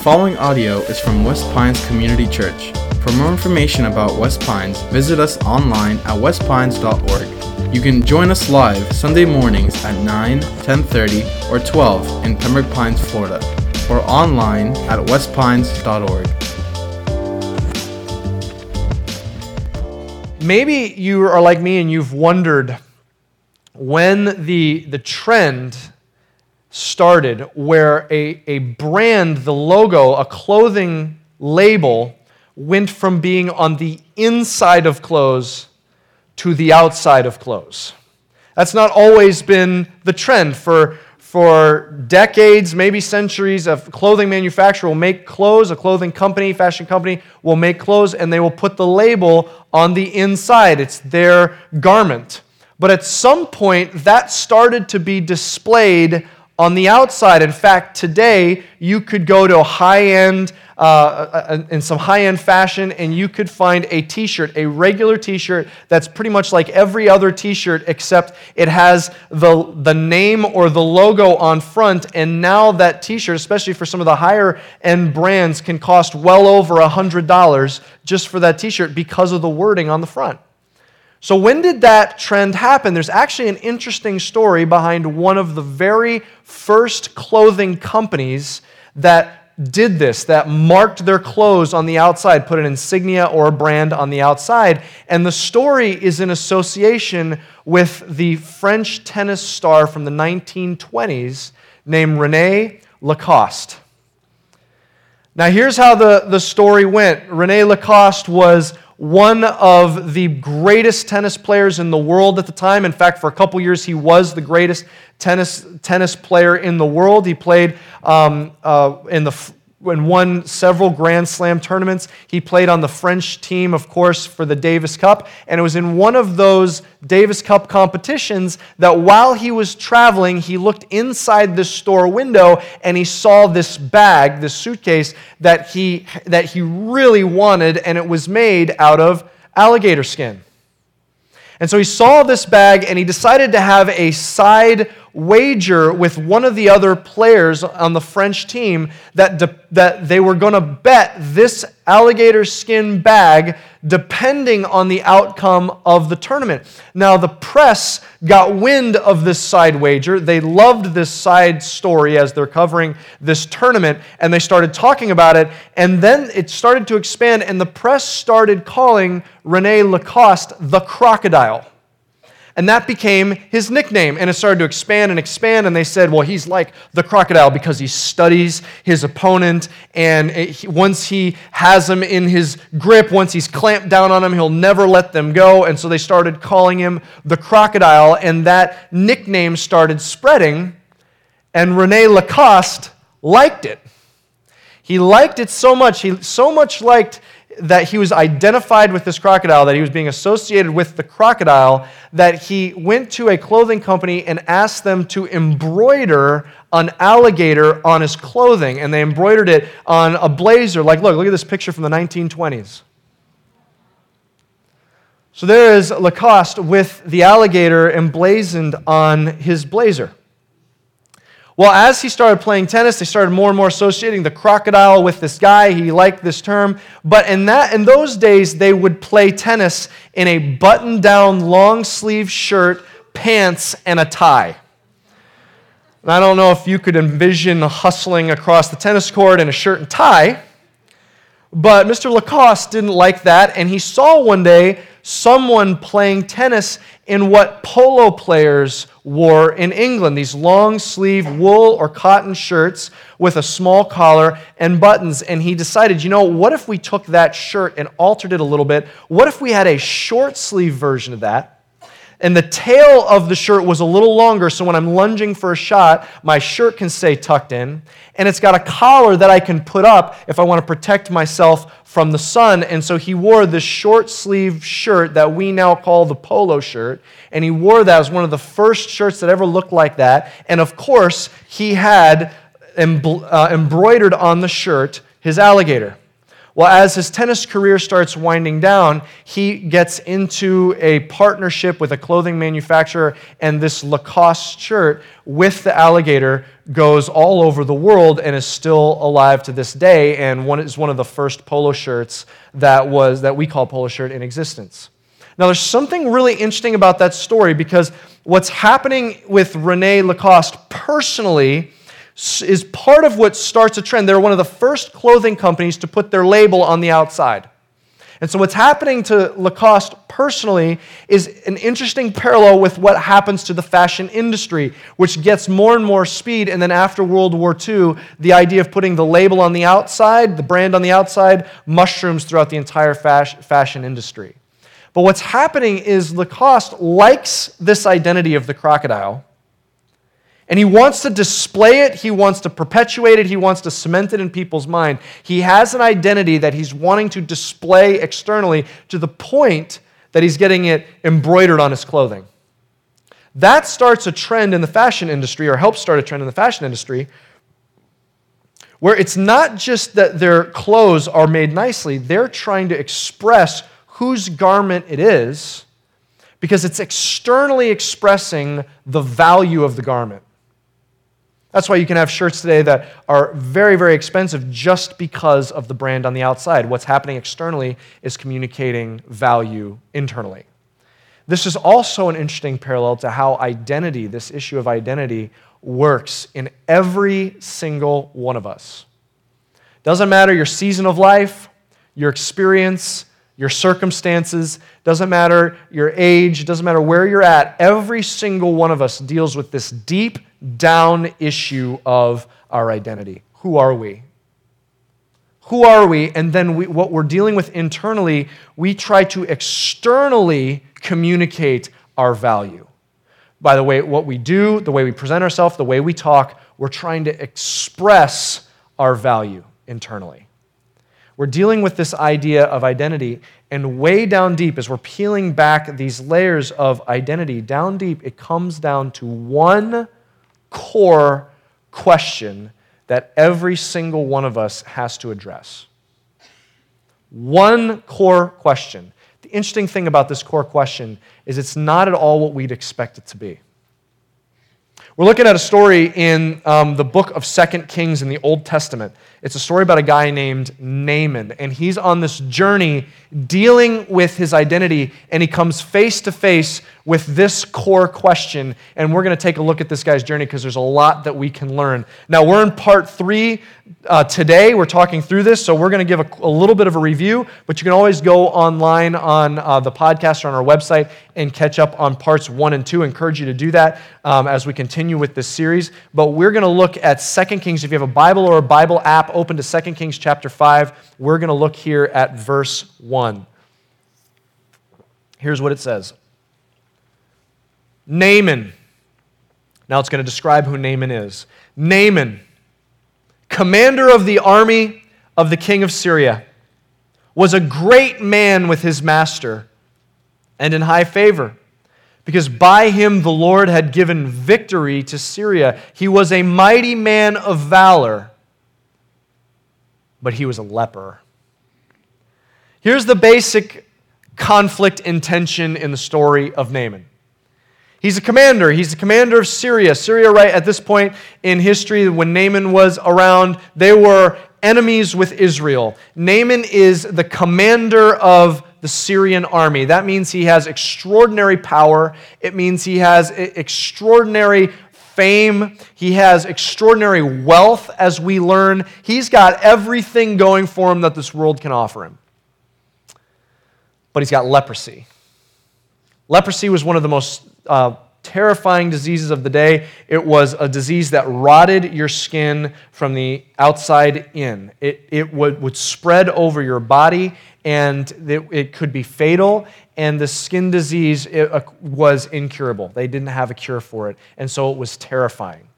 following audio is from West Pines Community Church. For more information about West Pines, visit us online at westpines.org. You can join us live Sunday mornings at 9, 10:30, or 12 in Pembroke Pines, Florida, or online at westpines.org. Maybe you are like me and you've wondered when the, the trend started where a, a brand, the logo, a clothing label, went from being on the inside of clothes to the outside of clothes. That's not always been the trend. For, for decades, maybe centuries, a clothing manufacturer will make clothes, a clothing company, fashion company will make clothes, and they will put the label on the inside. It's their garment. But at some point, that started to be displayed on the outside. In fact, today you could go to a high end, uh, uh, uh, in some high end fashion, and you could find a t shirt, a regular t shirt that's pretty much like every other t shirt, except it has the, the name or the logo on front. And now that t shirt, especially for some of the higher end brands, can cost well over $100 just for that t shirt because of the wording on the front. So, when did that trend happen? There's actually an interesting story behind one of the very first clothing companies that did this, that marked their clothes on the outside, put an insignia or a brand on the outside. And the story is in association with the French tennis star from the 1920s named Rene Lacoste. Now, here's how the, the story went Rene Lacoste was one of the greatest tennis players in the world at the time. In fact, for a couple years, he was the greatest tennis, tennis player in the world. He played um, uh, in the and won several Grand Slam tournaments. He played on the French team, of course, for the Davis Cup. And it was in one of those Davis Cup competitions that while he was traveling, he looked inside this store window and he saw this bag, this suitcase that he, that he really wanted, and it was made out of alligator skin. And so he saw this bag and he decided to have a side wager with one of the other players on the French team that, de- that they were going to bet this alligator skin bag depending on the outcome of the tournament. Now, the press got wind of this side wager. They loved this side story as they're covering this tournament, and they started talking about it. And then it started to expand, and the press started calling Rene Lacoste the crocodile. And that became his nickname. And it started to expand and expand. And they said, well, he's like the crocodile because he studies his opponent. And it, once he has him in his grip, once he's clamped down on him, he'll never let them go. And so they started calling him the crocodile. And that nickname started spreading. And Rene Lacoste liked it. He liked it so much. He so much liked that he was identified with this crocodile, that he was being associated with the crocodile, that he went to a clothing company and asked them to embroider an alligator on his clothing. And they embroidered it on a blazer. Like, look, look at this picture from the 1920s. So there is Lacoste with the alligator emblazoned on his blazer. Well, as he started playing tennis, they started more and more associating the crocodile with this guy. He liked this term. But in, that, in those days, they would play tennis in a button down, long sleeve shirt, pants, and a tie. And I don't know if you could envision hustling across the tennis court in a shirt and tie, but Mr. Lacoste didn't like that, and he saw one day someone playing tennis in what polo players wore in England these long sleeve wool or cotton shirts with a small collar and buttons. And he decided, you know, what if we took that shirt and altered it a little bit? What if we had a short sleeve version of that? And the tail of the shirt was a little longer, so when I'm lunging for a shot, my shirt can stay tucked in. And it's got a collar that I can put up if I want to protect myself from the sun. And so he wore this short sleeve shirt that we now call the polo shirt. And he wore that as one of the first shirts that ever looked like that. And of course, he had uh, embroidered on the shirt his alligator. Well, as his tennis career starts winding down, he gets into a partnership with a clothing manufacturer, and this Lacoste shirt with the alligator goes all over the world and is still alive to this day, and one is one of the first polo shirts that was that we call polo shirt in existence. Now, there's something really interesting about that story because what's happening with Rene Lacoste personally is part of what starts a trend. They're one of the first clothing companies to put their label on the outside. And so, what's happening to Lacoste personally is an interesting parallel with what happens to the fashion industry, which gets more and more speed. And then, after World War II, the idea of putting the label on the outside, the brand on the outside, mushrooms throughout the entire fashion industry. But what's happening is Lacoste likes this identity of the crocodile and he wants to display it, he wants to perpetuate it, he wants to cement it in people's mind. He has an identity that he's wanting to display externally to the point that he's getting it embroidered on his clothing. That starts a trend in the fashion industry, or helps start a trend in the fashion industry, where it's not just that their clothes are made nicely, they're trying to express whose garment it is because it's externally expressing the value of the garment. That's why you can have shirts today that are very, very expensive just because of the brand on the outside. What's happening externally is communicating value internally. This is also an interesting parallel to how identity, this issue of identity, works in every single one of us. Doesn't matter your season of life, your experience, your circumstances, doesn't matter your age, doesn't matter where you're at, every single one of us deals with this deep down issue of our identity. Who are we? Who are we? And then we, what we're dealing with internally, we try to externally communicate our value. By the way, what we do, the way we present ourselves, the way we talk, we're trying to express our value internally. We're dealing with this idea of identity, and way down deep, as we're peeling back these layers of identity, down deep, it comes down to one core question that every single one of us has to address. One core question. The interesting thing about this core question is it's not at all what we'd expect it to be. We're looking at a story in um, the book of Second Kings in the Old Testament. It's a story about a guy named Naaman, and he's on this journey dealing with his identity, and he comes face to face with this core question. And we're going to take a look at this guy's journey because there's a lot that we can learn. Now, we're in part three uh, today. We're talking through this, so we're going to give a, a, little bit of a review, but you can always go online on uh, the podcast or on our website and catch up on parts one and two. I encourage you to do that um, as we continue with this series. But we're going to look at Second Kings. If you have a Bible or a Bible app, open to 2 Kings chapter 5. We're going to look here at verse 1. Here's what it says Naaman. Now it's going to describe who Naaman is. Naaman, commander of the army of the king of Syria, was a great man with his master and in high favor because by him the Lord had given victory to Syria. He was a mighty man of valor but he was a leper. Here's the basic conflict intention in the story of Naaman. He's a commander. He's the commander of Syria. Syria, right at this point in history, when Naaman was around, they were enemies with Israel. Naaman is the commander of the Syrian army. That means he has extraordinary power. It means he has extraordinary fame. He has extraordinary wealth, as we learn. He's got everything going for him that this world can offer him. But he's got leprosy. Leprosy was one of the most uh, terrifying diseases of the day. It was a disease that rotted your skin from the outside in. It, it would, would spread over your body and it, it could be fatal and the skin disease uh, was incurable. They didn't have a cure for it, and so it was terrifying.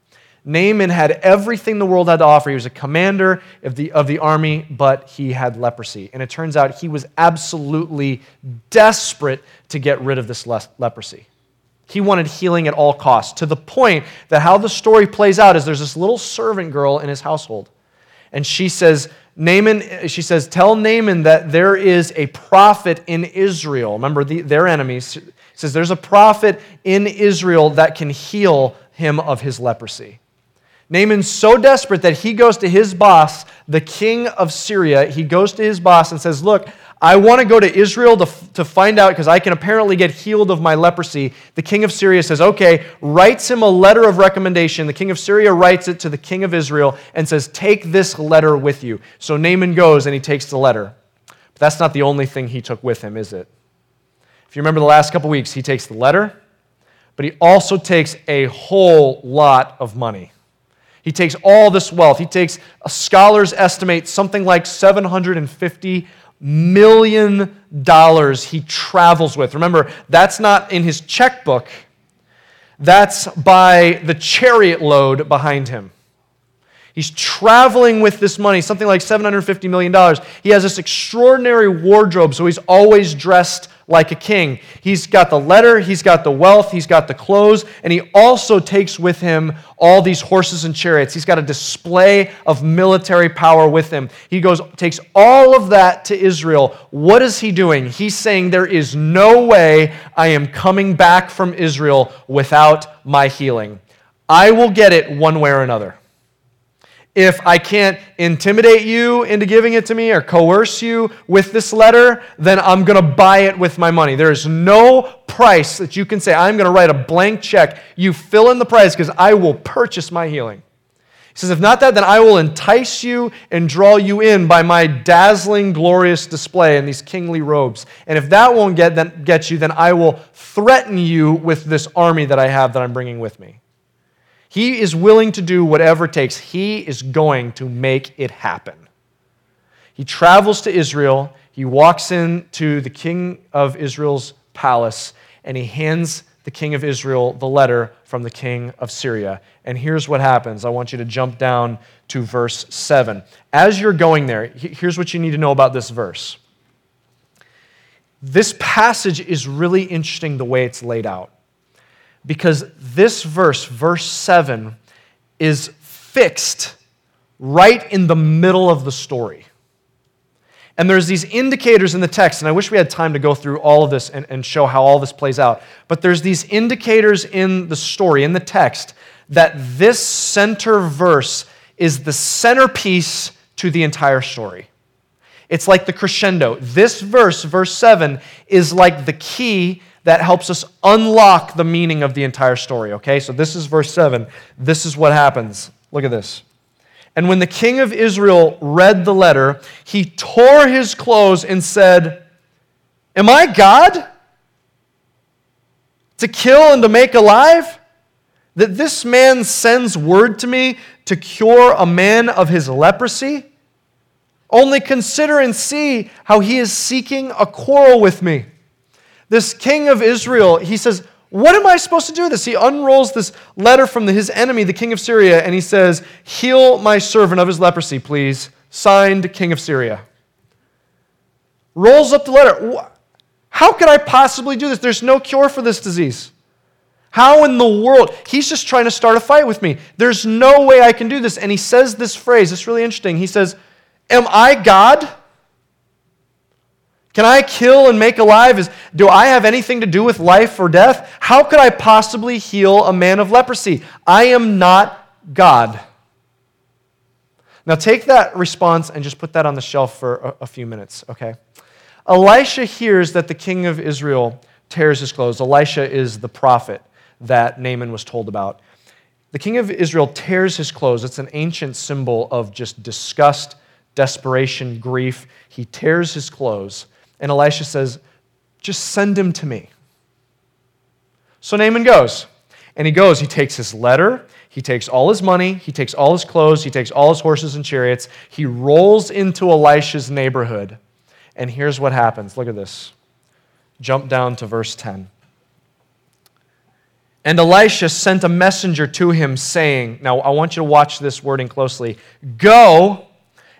Naaman had everything the world had to offer. He was a commander of the, of the army, but he had leprosy. And it turns out he was absolutely desperate to get rid of this le- leprosy. He wanted healing at all costs, to the point that how the story plays out is there's this little servant girl in his household And she says, Naaman, she says, tell Naaman that there is a prophet in Israel. Remember, the, their enemies. She says, there's a prophet in Israel that can heal him of his leprosy. Naaman's so desperate that he goes to his boss, the king of Syria. He goes to his boss and says, Look, I want to go to Israel to, to find out because I can apparently get healed of my leprosy. The king of Syria says, okay, writes him a letter of recommendation. The king of Syria writes it to the king of Israel and says, take this letter with you. So Naaman goes and he takes the letter. But that's not the only thing he took with him, is it? If you remember the last couple weeks, he takes the letter, but he also takes a whole lot of money. He takes all this wealth. He takes, a scholars estimate, something like 750 million dollars he travels with. Remember, that's not in his checkbook, that's by the chariot load behind him. He's traveling with this money, something like $750 million. He has this extraordinary wardrobe, so he's always dressed like a king. He's got the letter, he's got the wealth, he's got the clothes, and he also takes with him all these horses and chariots. He's got a display of military power with him. He goes takes all of that to Israel. What is he doing? He's saying there is no way I am coming back from Israel without my healing. I will get it one way or another. If I can't intimidate you into giving it to me or coerce you with this letter, then I'm going to buy it with my money. There is no price that you can say, I'm going to write a blank check. You fill in the price because I will purchase my healing. He says, If not that, then I will entice you and draw you in by my dazzling, glorious display in these kingly robes. And if that won't get, then, get you, then I will threaten you with this army that I have that I'm bringing with me. He is willing to do whatever it takes. He is going to make it happen. He travels to Israel. He walks into the king of Israel's palace and he hands the king of Israel the letter from the king of Syria. And here's what happens. I want you to jump down to verse 7. As you're going there, here's what you need to know about this verse. This passage is really interesting the way it's laid out because this verse, verse 7, is fixed right in the middle of the story. And there's these indicators in the text, and I wish we had time to go through all of this and, and show how all this plays out. But there's these indicators in the story, in the text, that this center verse is the centerpiece to the entire story. It's like the crescendo. This verse, verse 7, is like the key that helps us unlock the meaning of the entire story, okay? So this is verse 7. This is what happens. Look at this. And when the king of Israel read the letter, he tore his clothes and said, Am I God? To kill and to make alive? That this man sends word to me to cure a man of his leprosy? Only consider and see how he is seeking a quarrel with me. This king of Israel, he says, What am I supposed to do with this? He unrolls this letter from his enemy, the king of Syria, and he says, Heal my servant of his leprosy, please. Signed, King of Syria. Rolls up the letter. How could I possibly do this? There's no cure for this disease. How in the world? He's just trying to start a fight with me. There's no way I can do this. And he says this phrase, it's really interesting. He says, Am I God? Can I kill and make alive? Is, do I have anything to do with life or death? How could I possibly heal a man of leprosy? I am not God. Now take that response and just put that on the shelf for a, a few minutes, okay? Elisha hears that the king of Israel tears his clothes. Elisha is the prophet that Naaman was told about. The king of Israel tears his clothes. It's an ancient symbol of just disgust, desperation, grief. He tears his clothes. And Elisha says, Just send him to me. So Naaman goes. And he goes, he takes his letter, he takes all his money, he takes all his clothes, he takes all his horses and chariots. He rolls into Elisha's neighborhood. And here's what happens. Look at this. Jump down to verse 10. And Elisha sent a messenger to him, saying, Now I want you to watch this wording closely. Go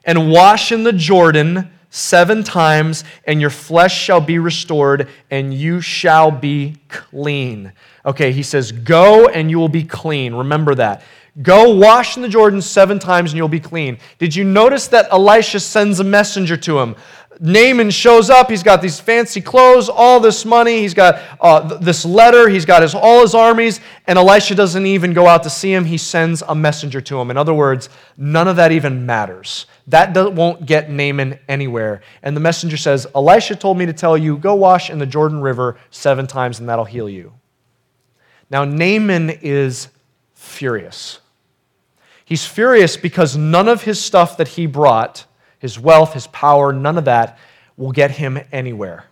and wash in the Jordan seven times, and your flesh shall be restored, and you shall be clean. Okay, he says, Go and you will be clean. Remember that. Go wash in the Jordan seven times and you'll be clean. Did you notice that Elisha sends a messenger to him? Naaman shows up. He's got these fancy clothes, all this money. He's got uh, th- this letter. He's got his, all his armies. And Elisha doesn't even go out to see him. He sends a messenger to him. In other words, none of that even matters. That won't get Naaman anywhere. And the messenger says, Elisha told me to tell you, go wash in the Jordan River seven times and that'll heal you. Now, Naaman is furious. He's furious because none of his stuff that he brought, his wealth, his power, none of that will get him anywhere.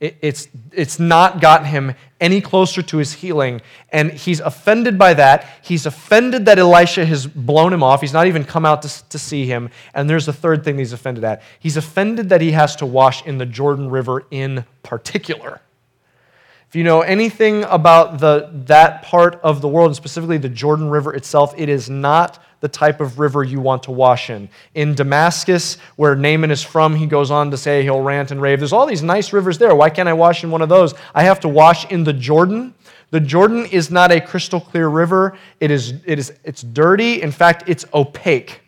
It, it's, it's not gotten him any closer to his healing. And he's offended by that. He's offended that Elisha has blown him off. He's not even come out to, to see him. And there's a third thing he's offended at. He's offended that he has to wash in the Jordan River in particular. If you know anything about the, that part of the world, and specifically the Jordan River itself, it is not the type of river you want to wash in. In Damascus, where Naaman is from, he goes on to say he'll rant and rave. There's all these nice rivers there. Why can't I wash in one of those? I have to wash in the Jordan. The Jordan is not a crystal clear river. It is, it is, it's dirty. In fact, it's opaque.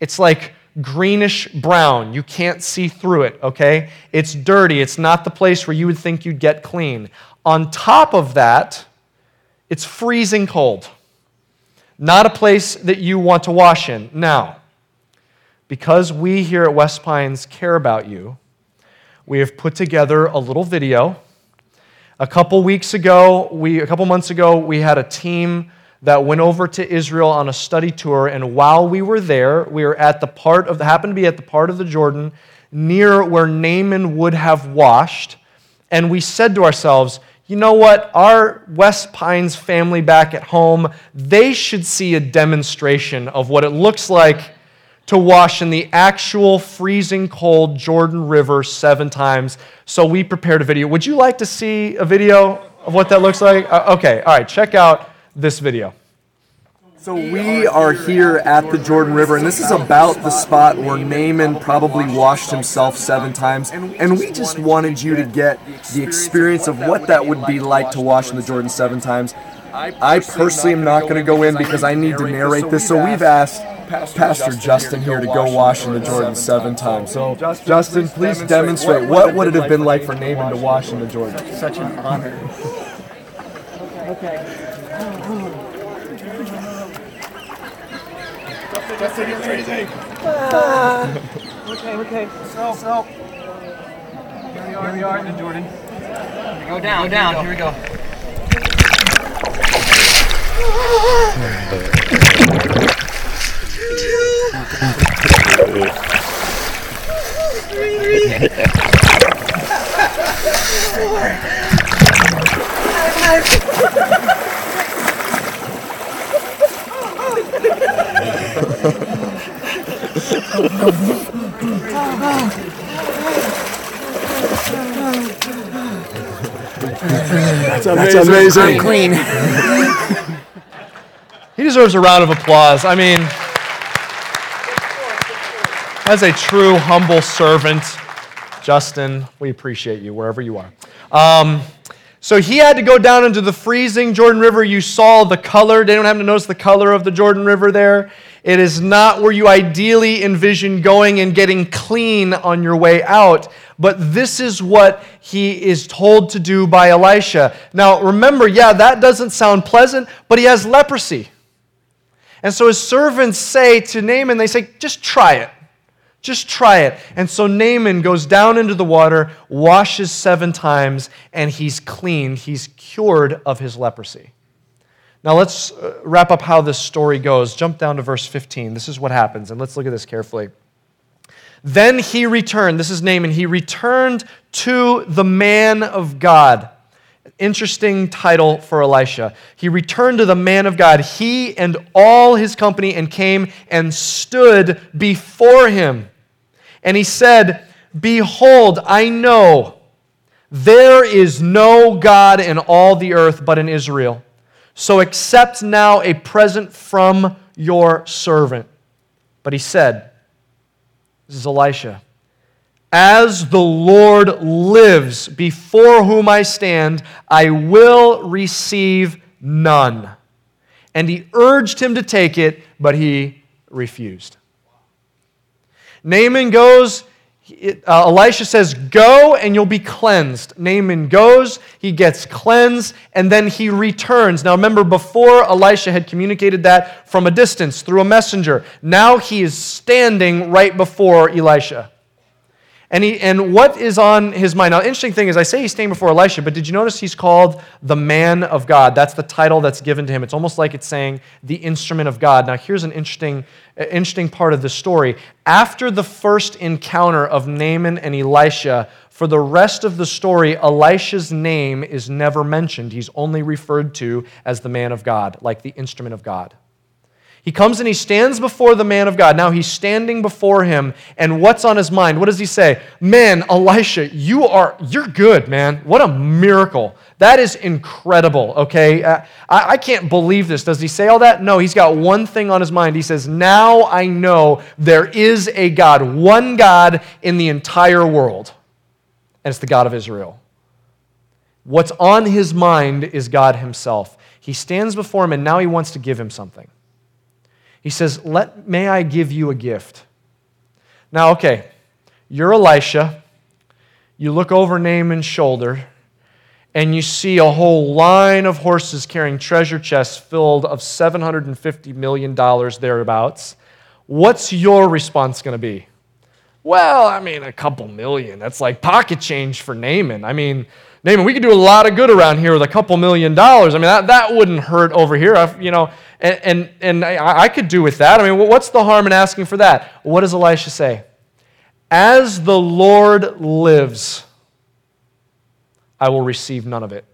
It's like greenish brown. You can't see through it, okay? It's dirty. It's not the place where you would think you'd get clean. On top of that, it's freezing cold. Not a place that you want to wash in. Now, because we here at West Pines care about you, we have put together a little video. A couple weeks ago, we, a couple months ago, we had a team that went over to Israel on a study tour, and while we were there, we were at the part of happened to be at the part of the Jordan near where Naaman would have washed, and we said to ourselves, you know what? Our West Pines family back at home, they should see a demonstration of what it looks like to wash in the actual freezing cold Jordan River seven times. So we prepared a video. Would you like to see a video of what that looks like? Uh, okay, all right, check out this video. So we are here at the Jordan River, and this is about the spot where Naaman probably washed himself seven times. And we just wanted you to get the experience of what that would be like to wash in the Jordan seven times. I personally am not going to go in because I need to narrate this, so we've asked Pastor Justin here to go wash in the Jordan seven times. So, Justin, please demonstrate what would it have been like for Naaman to wash in the Jordan? Such an honor. Okay. Justin, you're crazy. Uh, okay, okay. So, so. Here we are, here we are in the Jordan. Go down, go down. Here we go. That's amazing. That's amazing. I'm clean. He deserves a round of applause. I mean, as a true humble servant, Justin, we appreciate you wherever you are. Um, so he had to go down into the freezing Jordan River. You saw the color. They don't have to notice the color of the Jordan River there. It is not where you ideally envision going and getting clean on your way out. But this is what he is told to do by Elisha. Now, remember, yeah, that doesn't sound pleasant, but he has leprosy. And so his servants say to Naaman, they say, just try it. Just try it. And so Naaman goes down into the water, washes seven times, and he's cleaned. He's cured of his leprosy. Now let's uh, wrap up how this story goes. Jump down to verse 15. This is what happens, and let's look at this carefully. Then he returned. This is Naaman. He returned to the man of God. Interesting title for Elisha. He returned to the man of God, he and all his company, and came and stood before him. And he said, Behold, I know there is no God in all the earth but in Israel. So accept now a present from your servant. But he said, This is Elisha. As the Lord lives, before whom I stand, I will receive none. and he urged him to take it, but he refused. Naaman goes, uh, Elisha says, Go and you'll be cleansed. Naaman goes, he gets cleansed, and then he returns. Now remember, before Elisha had communicated that from a distance through a messenger. Now he is standing right before Elisha. And, he, and what is on his mind? Now, interesting thing is, I say he's standing before Elisha, but did you notice he's called the man of God? That's the title that's given to him. It's almost like it's saying the instrument of God. Now, here's an interesting, uh, interesting part of the story. After the first encounter of Naaman and Elisha, for the rest of the story, Elisha's name is never mentioned. He's only referred to as the man of God, like the instrument of God. He comes and he stands before the man of God. Now he's standing before him, and what's on his mind? What does he say? Man, Elisha, you are, you're good, man. What a miracle. That is incredible, okay? Uh, I, I can't believe this. Does he say all that? No, he's got one thing on his mind. He says, Now I know there is a God, one God in the entire world, and it's the God of Israel. What's on his mind is God himself. He stands before him, and now he wants to give him something. He says, Let, May I give you a gift? Now, okay, you're Elisha. You look over Naaman's shoulder, and you see a whole line of horses carrying treasure chests filled of $750 million thereabouts. What's your response going to be? Well, I mean, a couple million. That's like pocket change for Naaman. I mean, Naaman, we could do a lot of good around here with a couple million dollars. I mean, that, that wouldn't hurt over here. I, you know, and, and, and I, I could do with that. I mean, what's the harm in asking for that? What does Elisha say? As the Lord lives, I will receive none of it.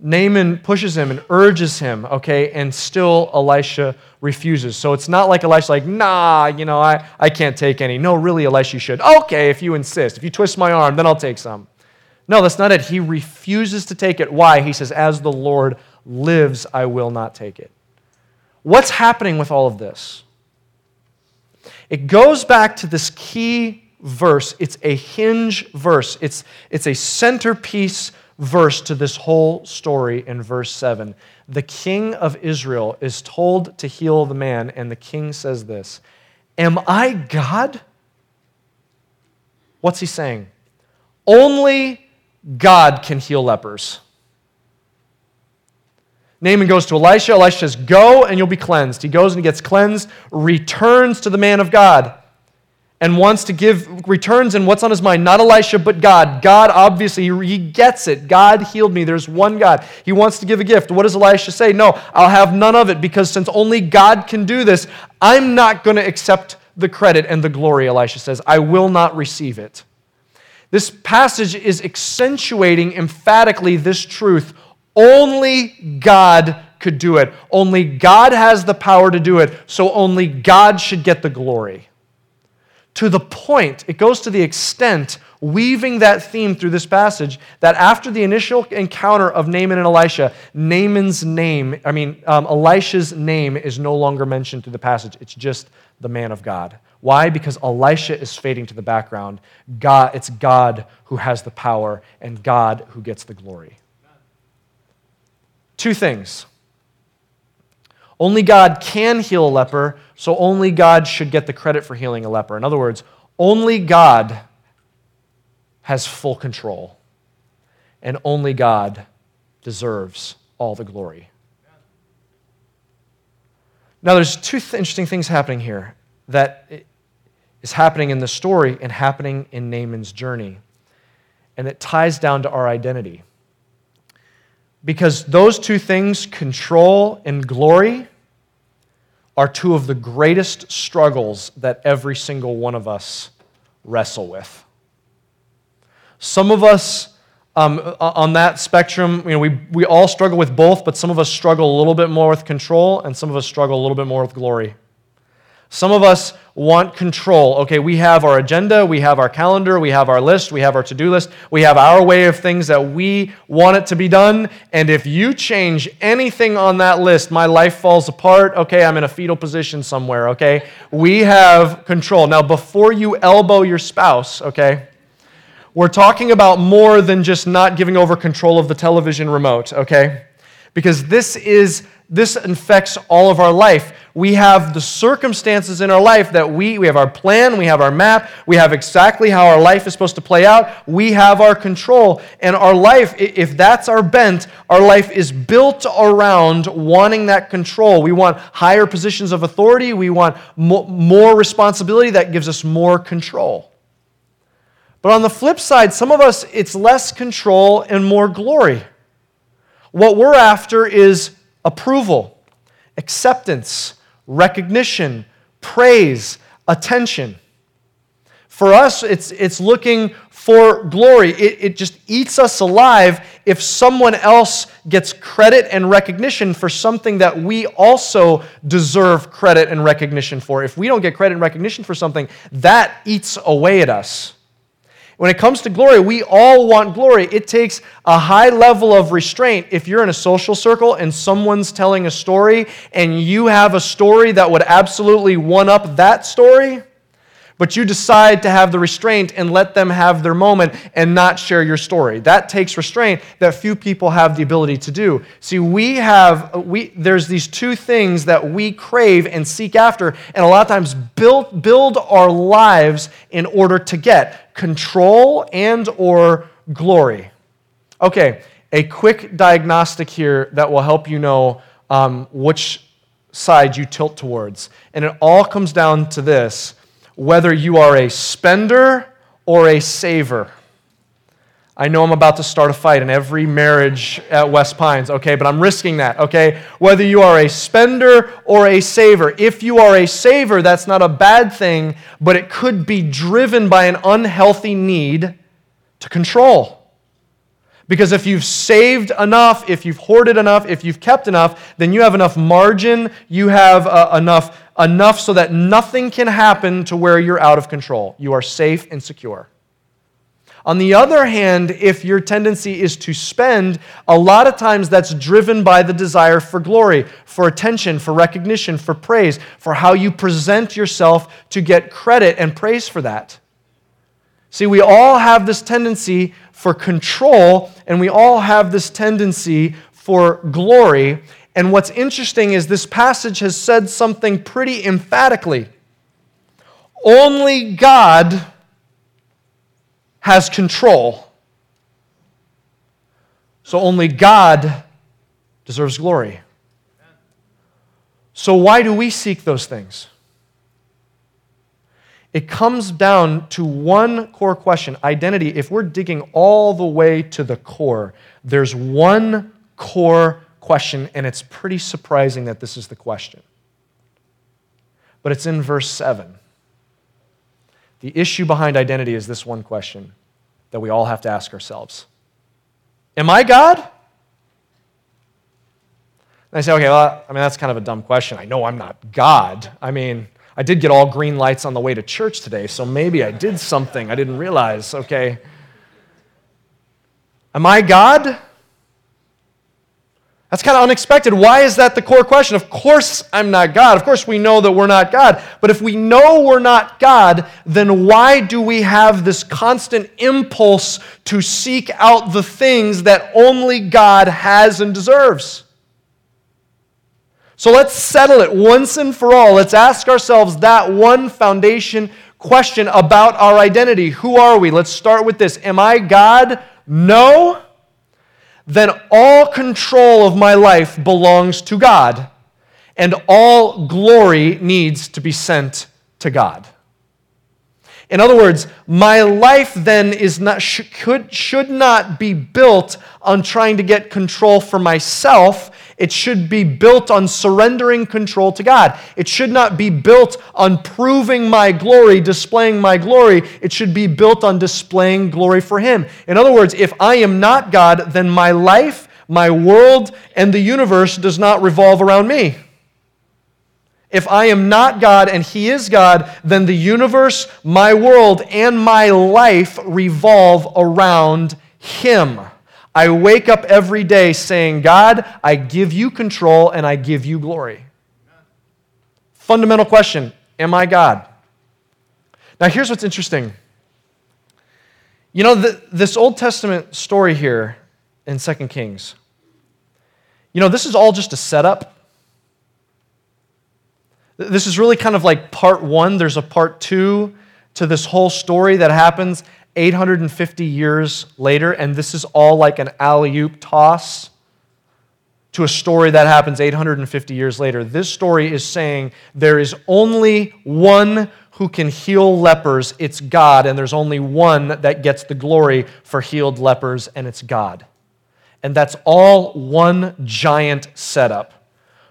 Naaman pushes him and urges him, okay, and still Elisha refuses. So it's not like Elisha, like, nah, you know, I, I can't take any. No, really, Elisha, you should. Okay, if you insist. If you twist my arm, then I'll take some. No, that's not it. He refuses to take it. Why? He says, As the Lord lives, I will not take it. What's happening with all of this? It goes back to this key verse. It's a hinge verse, it's, it's a centerpiece verse to this whole story in verse 7. The king of Israel is told to heal the man, and the king says this Am I God? What's he saying? Only God can heal lepers. Naaman goes to Elisha. Elisha says, Go and you'll be cleansed. He goes and he gets cleansed, returns to the man of God, and wants to give, returns, and what's on his mind? Not Elisha, but God. God, obviously, he gets it. God healed me. There's one God. He wants to give a gift. What does Elisha say? No, I'll have none of it because since only God can do this, I'm not going to accept the credit and the glory, Elisha says. I will not receive it. This passage is accentuating emphatically this truth only God could do it. Only God has the power to do it, so only God should get the glory. To the point, it goes to the extent, weaving that theme through this passage, that after the initial encounter of Naaman and Elisha, Naaman's name, I mean, um, Elisha's name is no longer mentioned through the passage. It's just the man of God. Why? Because Elisha is fading to the background. God, it's God who has the power and God who gets the glory. Two things. Only God can heal a leper, so only God should get the credit for healing a leper. In other words, only God has full control, and only God deserves all the glory. Now, there's two th- interesting things happening here that is happening in the story and happening in Naaman's journey, and it ties down to our identity. Because those two things, control and glory, are two of the greatest struggles that every single one of us wrestle with. Some of us um, on that spectrum, you know, we, we all struggle with both, but some of us struggle a little bit more with control, and some of us struggle a little bit more with glory. Some of us want control. Okay, we have our agenda, we have our calendar, we have our list, we have our to do list, we have our way of things that we want it to be done. And if you change anything on that list, my life falls apart. Okay, I'm in a fetal position somewhere. Okay, we have control. Now, before you elbow your spouse, okay, we're talking about more than just not giving over control of the television remote, okay? Because this is this infects all of our life. We have the circumstances in our life that we, we have our plan, we have our map, we have exactly how our life is supposed to play out. We have our control. And our life, if that's our bent, our life is built around wanting that control. We want higher positions of authority, we want more responsibility that gives us more control. But on the flip side, some of us, it's less control and more glory. What we're after is approval, acceptance, recognition, praise, attention. For us, it's, it's looking for glory. It, it just eats us alive if someone else gets credit and recognition for something that we also deserve credit and recognition for. If we don't get credit and recognition for something, that eats away at us. When it comes to glory, we all want glory. It takes a high level of restraint. If you're in a social circle and someone's telling a story and you have a story that would absolutely one up that story, but you decide to have the restraint and let them have their moment and not share your story. That takes restraint that few people have the ability to do. See, we have we there's these two things that we crave and seek after and a lot of times build build our lives in order to get control and or glory. Okay, a quick diagnostic here that will help you know um, which side you tilt towards. And it all comes down to this whether you are a spender or a saver. I know I'm about to start a fight in every marriage at West Pines, okay, but I'm risking that, okay? Whether you are a spender or a saver. If you are a saver, that's not a bad thing, but it could be driven by an unhealthy need to control. Because if you've saved enough, if you've hoarded enough, if you've kept enough, then you have enough margin, you have uh, enough, enough so that nothing can happen to where you're out of control. You are safe and secure. On the other hand, if your tendency is to spend, a lot of times that's driven by the desire for glory, for attention, for recognition, for praise, for how you present yourself to get credit and praise for that. See, we all have this tendency for control, and we all have this tendency for glory. And what's interesting is this passage has said something pretty emphatically. Only God has control. So only God deserves glory. So, why do we seek those things? It comes down to one core question identity. If we're digging all the way to the core, there's one core question, and it's pretty surprising that this is the question. But it's in verse 7. The issue behind identity is this one question that we all have to ask ourselves Am I God? And I say, okay, well, I mean, that's kind of a dumb question. I know I'm not God. I mean, I did get all green lights on the way to church today, so maybe I did something I didn't realize. Okay. Am I God? That's kind of unexpected. Why is that the core question? Of course, I'm not God. Of course, we know that we're not God. But if we know we're not God, then why do we have this constant impulse to seek out the things that only God has and deserves? So let's settle it once and for all. Let's ask ourselves that one foundation question about our identity. Who are we? Let's start with this Am I God? No. Then all control of my life belongs to God, and all glory needs to be sent to God. In other words, my life then is not, should, should not be built on trying to get control for myself it should be built on surrendering control to God. It should not be built on proving my glory, displaying my glory. It should be built on displaying glory for Him. In other words, if I am not God, then my life, my world, and the universe does not revolve around me. If I am not God and He is God, then the universe, my world, and my life revolve around Him. I wake up every day saying, God, I give you control and I give you glory. Fundamental question Am I God? Now, here's what's interesting. You know, the, this Old Testament story here in 2 Kings, you You know, this is all just a setup. This is really kind of like part one. There's a part two to this whole story that happens 850 years later, and this is all like an alley oop toss to a story that happens 850 years later. This story is saying there is only one who can heal lepers, it's God, and there's only one that gets the glory for healed lepers, and it's God. And that's all one giant setup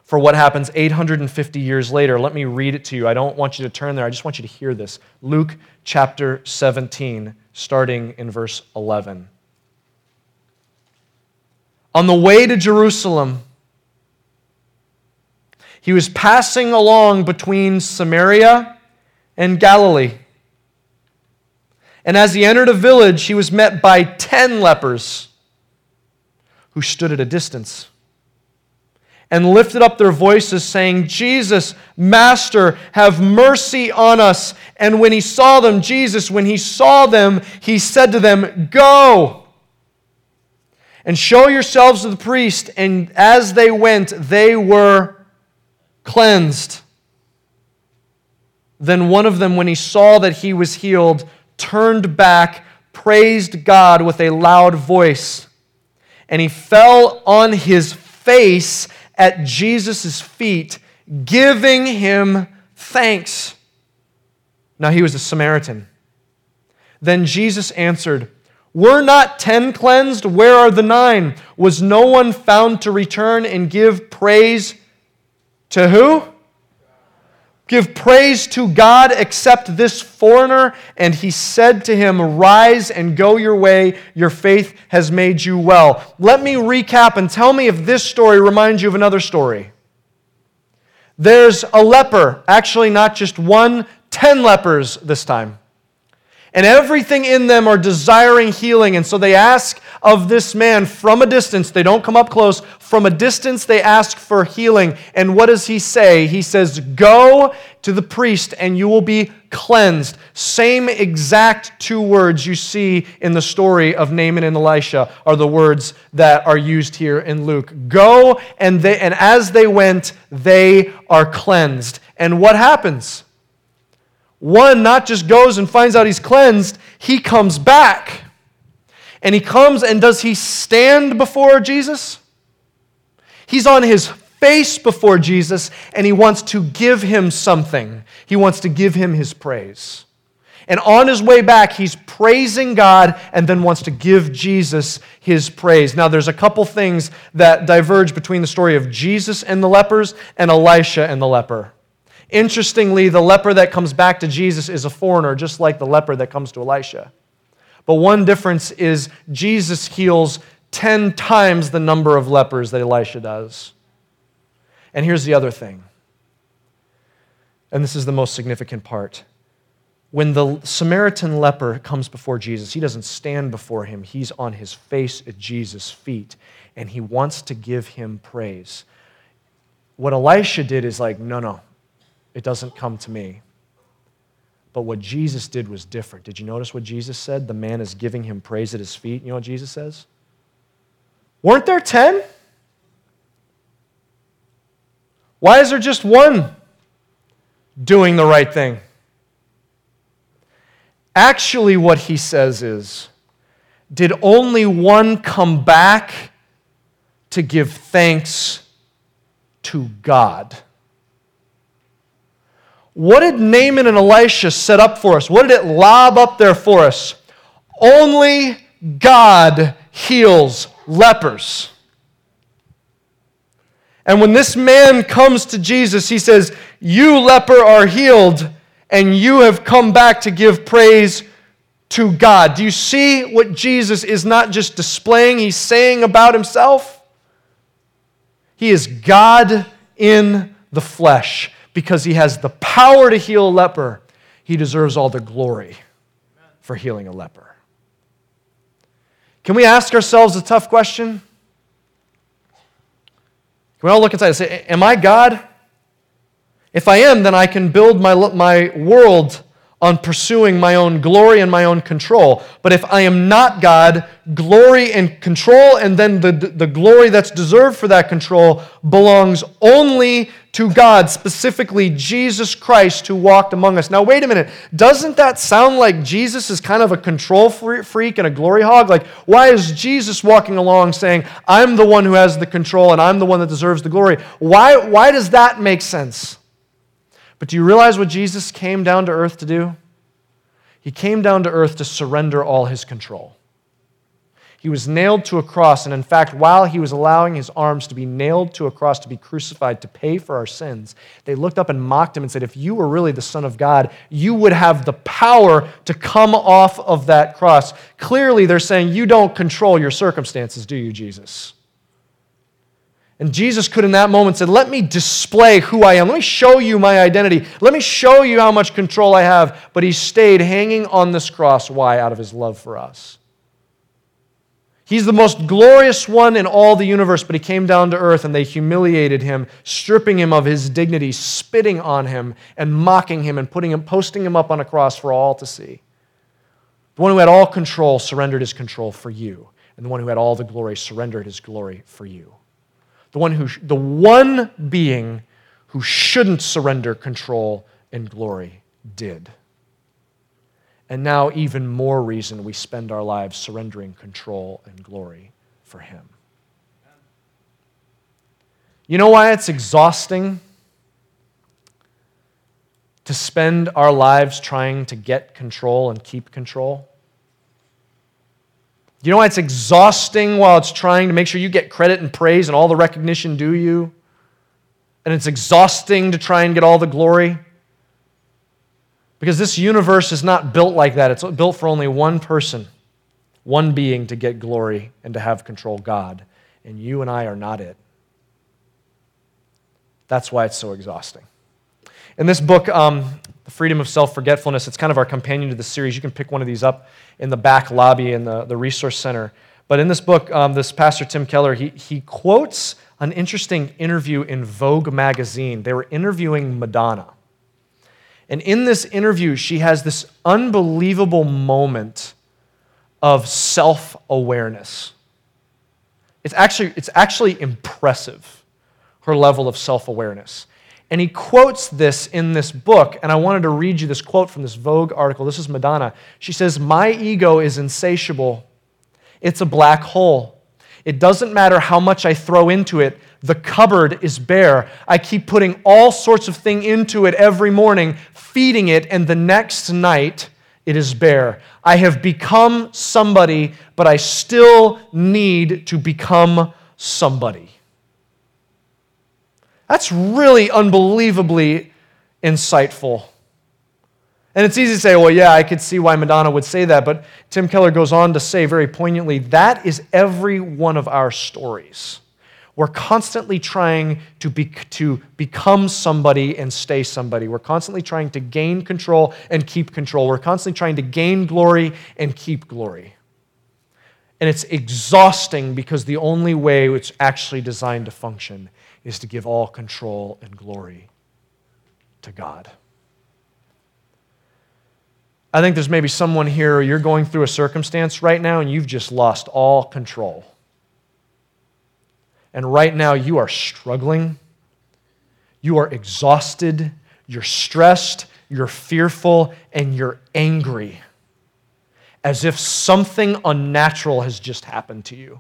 for what happens 850 years later. Let me read it to you. I don't want you to turn there, I just want you to hear this. Luke chapter 17, starting in verse 11. On the way to Jerusalem, he was passing along between Samaria and Galilee. And as he entered a village, he was met by ten lepers who stood at a distance and lifted up their voices, saying, Jesus, Master, have mercy on us. And when he saw them, Jesus, when he saw them, he said to them, Go and show yourselves to the priest. And as they went, they were cleansed. Then one of them, when he saw that he was healed, turned back, praised God with a loud voice, and he fell on his face at Jesus' feet, giving him thanks. Now he was a Samaritan. Then Jesus answered, Were not ten cleansed? Where are the nine? Was no one found to return and give praise to who? Give praise to God except this foreigner. And he said to him, Rise and go your way. Your faith has made you well. Let me recap and tell me if this story reminds you of another story. There's a leper, actually, not just one, ten lepers this time and everything in them are desiring healing. And so they ask of this man from a distance. They don't come up close. From a distance, they ask for healing. And what does he say? He says, Go to the priest and you will be cleansed. Same exact two words you see in the story of Naaman and Elisha are the words that are used here in Luke. Go and they and as they went, they are cleansed. And what happens? One not just goes and finds out he's cleansed, he comes back. And he comes and does he stand before Jesus? He's on his face before Jesus and he wants to give him something. He wants to give him his praise. And on his way back, he's praising God and then wants to give Jesus his praise. Now, there's a couple things that diverge between the story of Jesus and the lepers and Elisha and the leper. Interestingly, the leper that comes back to Jesus is a foreigner, just like the leper that comes to Elisha. But one difference is Jesus heals 10 times the number of lepers that Elisha does. And here's the other thing, and this is the most significant part. When the Samaritan leper comes before Jesus, he doesn't stand before him, he's on his face at Jesus' feet, and he wants to give him praise. What Elisha did is like, no, no, it doesn't come to me. But what Jesus did was different. Did you notice what Jesus said? The man is giving him praise at his feet. You know what Jesus says? Weren't there 10? Why is there just one doing the right thing? Actually, what he says is, did only one come back to give thanks to God? What did Naaman and Elisha set up for us? What did it lob up there for us? Only God heals lepers. And when this man comes to Jesus, he says, You leper are healed, and you have come back to give praise to God. Do you see what Jesus is not just displaying, he's saying about himself? He is God in the flesh because he has the power to heal a leper, he deserves all the glory for healing a leper. Can we ask ourselves a tough question? Can we all look inside and say, Am I God? If I am, then I can build my, my world on pursuing my own glory and my own control. But if I am not God, glory and control, and then the, the glory that's deserved for that control belongs only to God, specifically Jesus Christ who walked among us. Now, wait a minute. Doesn't that sound like Jesus is kind of a control freak and a glory hog? Like, why is Jesus walking along saying, I'm the one who has the control and I'm the one that deserves the glory? Why, why does that make sense? But do you realize what Jesus came down to earth to do? He came down to earth to surrender all his control. He was nailed to a cross, and in fact, while he was allowing his arms to be nailed to a cross to be crucified to pay for our sins, they looked up and mocked him and said, If you were really the Son of God, you would have the power to come off of that cross. Clearly, they're saying, You don't control your circumstances, do you, Jesus? And Jesus could, in that moment, said, Let me display who I am. Let me show you my identity. Let me show you how much control I have. But he stayed hanging on this cross. Why? Out of his love for us. He's the most glorious one in all the universe, but he came down to earth and they humiliated him, stripping him of his dignity, spitting on him, and mocking him and putting him, posting him up on a cross for all to see. The one who had all control surrendered his control for you, and the one who had all the glory surrendered his glory for you the one, who, the one being who shouldn't surrender control and glory did. And now, even more reason we spend our lives surrendering control and glory for Him. You know why it's exhausting to spend our lives trying to get control and keep control? You know why it's exhausting while it's trying to make sure you get credit and praise and all the recognition due you? And it's exhausting to try and get all the glory? Because this universe is not built like that. It's built for only one person, one being to get glory and to have control God. And you and I are not it. That's why it's so exhausting. In this book, um, The Freedom of Self Forgetfulness, it's kind of our companion to the series. You can pick one of these up in the back lobby in the, the resource center. But in this book, um, this pastor Tim Keller, he, he quotes an interesting interview in Vogue magazine. They were interviewing Madonna. And in this interview, she has this unbelievable moment of self awareness. It's actually, it's actually impressive, her level of self awareness. And he quotes this in this book, and I wanted to read you this quote from this Vogue article. This is Madonna. She says, My ego is insatiable. It's a black hole. It doesn't matter how much I throw into it, the cupboard is bare. I keep putting all sorts of thing into it every morning, feeding it, and the next night it is bare. I have become somebody, but I still need to become somebody. That's really unbelievably insightful. And it's easy to say, well, yeah, I could see why Madonna would say that, but Tim Keller goes on to say very poignantly that is every one of our stories. We're constantly trying to, be, to become somebody and stay somebody. We're constantly trying to gain control and keep control. We're constantly trying to gain glory and keep glory. And it's exhausting because the only way it's actually designed to function is to give all control and glory to God. I think there's maybe someone here, you're going through a circumstance right now and you've just lost all control. And right now you are struggling, you are exhausted, you're stressed, you're fearful, and you're angry as if something unnatural has just happened to you.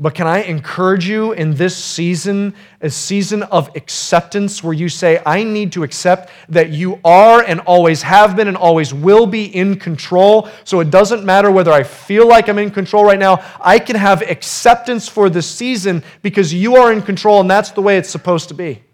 But can I encourage you in this season, a season of acceptance where you say, I need to accept that you are and always have been and always will be in control. So it doesn't matter whether I feel like I'm in control right now. I can have acceptance for this season because you are in control and that's the way it's supposed to be.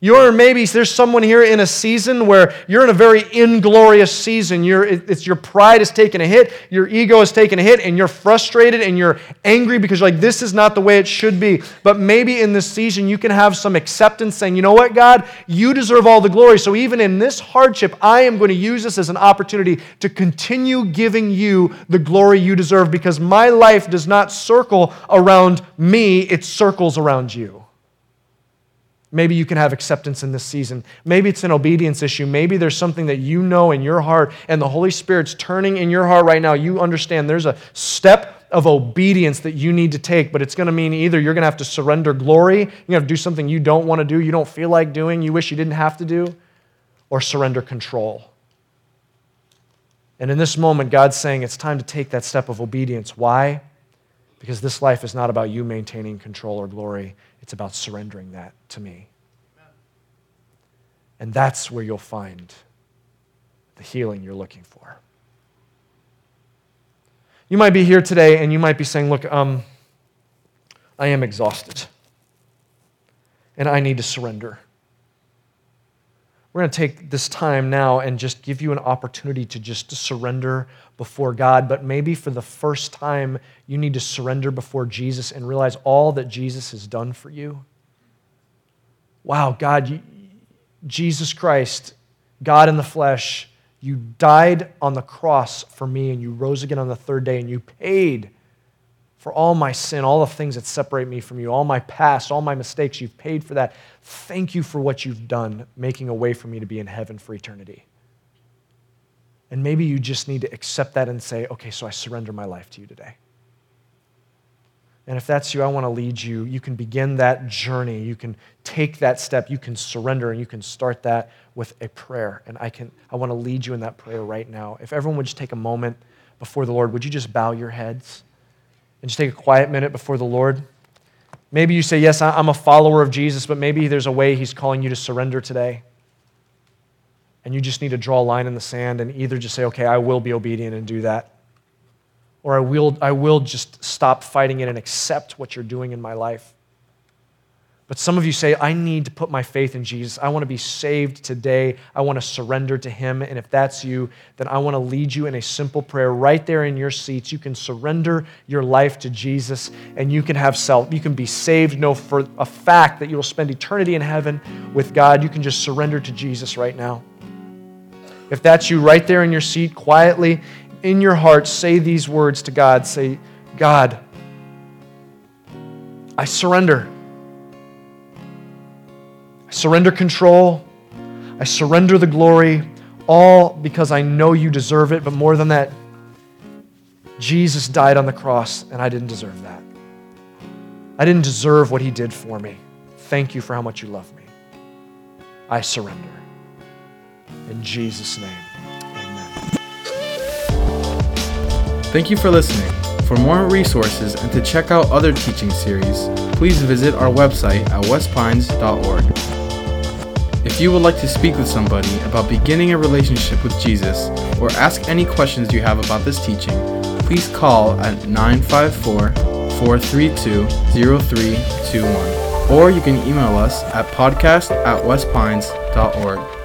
You're maybe there's someone here in a season where you're in a very inglorious season. You're, it's your pride is taking a hit, your ego is taking a hit, and you're frustrated and you're angry because you're like this is not the way it should be. But maybe in this season you can have some acceptance, saying, you know what, God, you deserve all the glory. So even in this hardship, I am going to use this as an opportunity to continue giving you the glory you deserve because my life does not circle around me; it circles around you. Maybe you can have acceptance in this season. Maybe it's an obedience issue. Maybe there's something that you know in your heart and the Holy Spirit's turning in your heart right now. You understand there's a step of obedience that you need to take, but it's going to mean either you're going to have to surrender glory, you're going to have to do something you don't want to do, you don't feel like doing, you wish you didn't have to do, or surrender control. And in this moment, God's saying it's time to take that step of obedience. Why? Because this life is not about you maintaining control or glory, it's about surrendering that to me. And that's where you'll find the healing you're looking for. You might be here today and you might be saying, Look, um, I am exhausted and I need to surrender. We're going to take this time now and just give you an opportunity to just surrender before God. But maybe for the first time, you need to surrender before Jesus and realize all that Jesus has done for you. Wow, God, you, Jesus Christ, God in the flesh, you died on the cross for me and you rose again on the third day and you paid for all my sin, all the things that separate me from you, all my past, all my mistakes. You've paid for that. Thank you for what you've done, making a way for me to be in heaven for eternity. And maybe you just need to accept that and say, okay, so I surrender my life to you today. And if that's you, I want to lead you. You can begin that journey. You can take that step. You can surrender and you can start that with a prayer. And I can I want to lead you in that prayer right now. If everyone would just take a moment before the Lord, would you just bow your heads? And just take a quiet minute before the Lord. Maybe you say, Yes, I'm a follower of Jesus, but maybe there's a way He's calling you to surrender today. And you just need to draw a line in the sand and either just say, Okay, I will be obedient and do that. Or I will, I will just stop fighting it and accept what you're doing in my life. But some of you say, I need to put my faith in Jesus. I want to be saved today. I want to surrender to Him. And if that's you, then I want to lead you in a simple prayer right there in your seats. You can surrender your life to Jesus and you can have self. You can be saved, know for a fact that you will spend eternity in heaven with God. You can just surrender to Jesus right now. If that's you right there in your seat, quietly in your heart, say these words to God. Say, God, I surrender. Surrender control. I surrender the glory, all because I know you deserve it. But more than that, Jesus died on the cross, and I didn't deserve that. I didn't deserve what he did for me. Thank you for how much you love me. I surrender. In Jesus' name, amen. Thank you for listening. For more resources and to check out other teaching series, please visit our website at westpines.org. If you would like to speak with somebody about beginning a relationship with Jesus or ask any questions you have about this teaching, please call at 954 432 0321 or you can email us at podcast at westpines.org.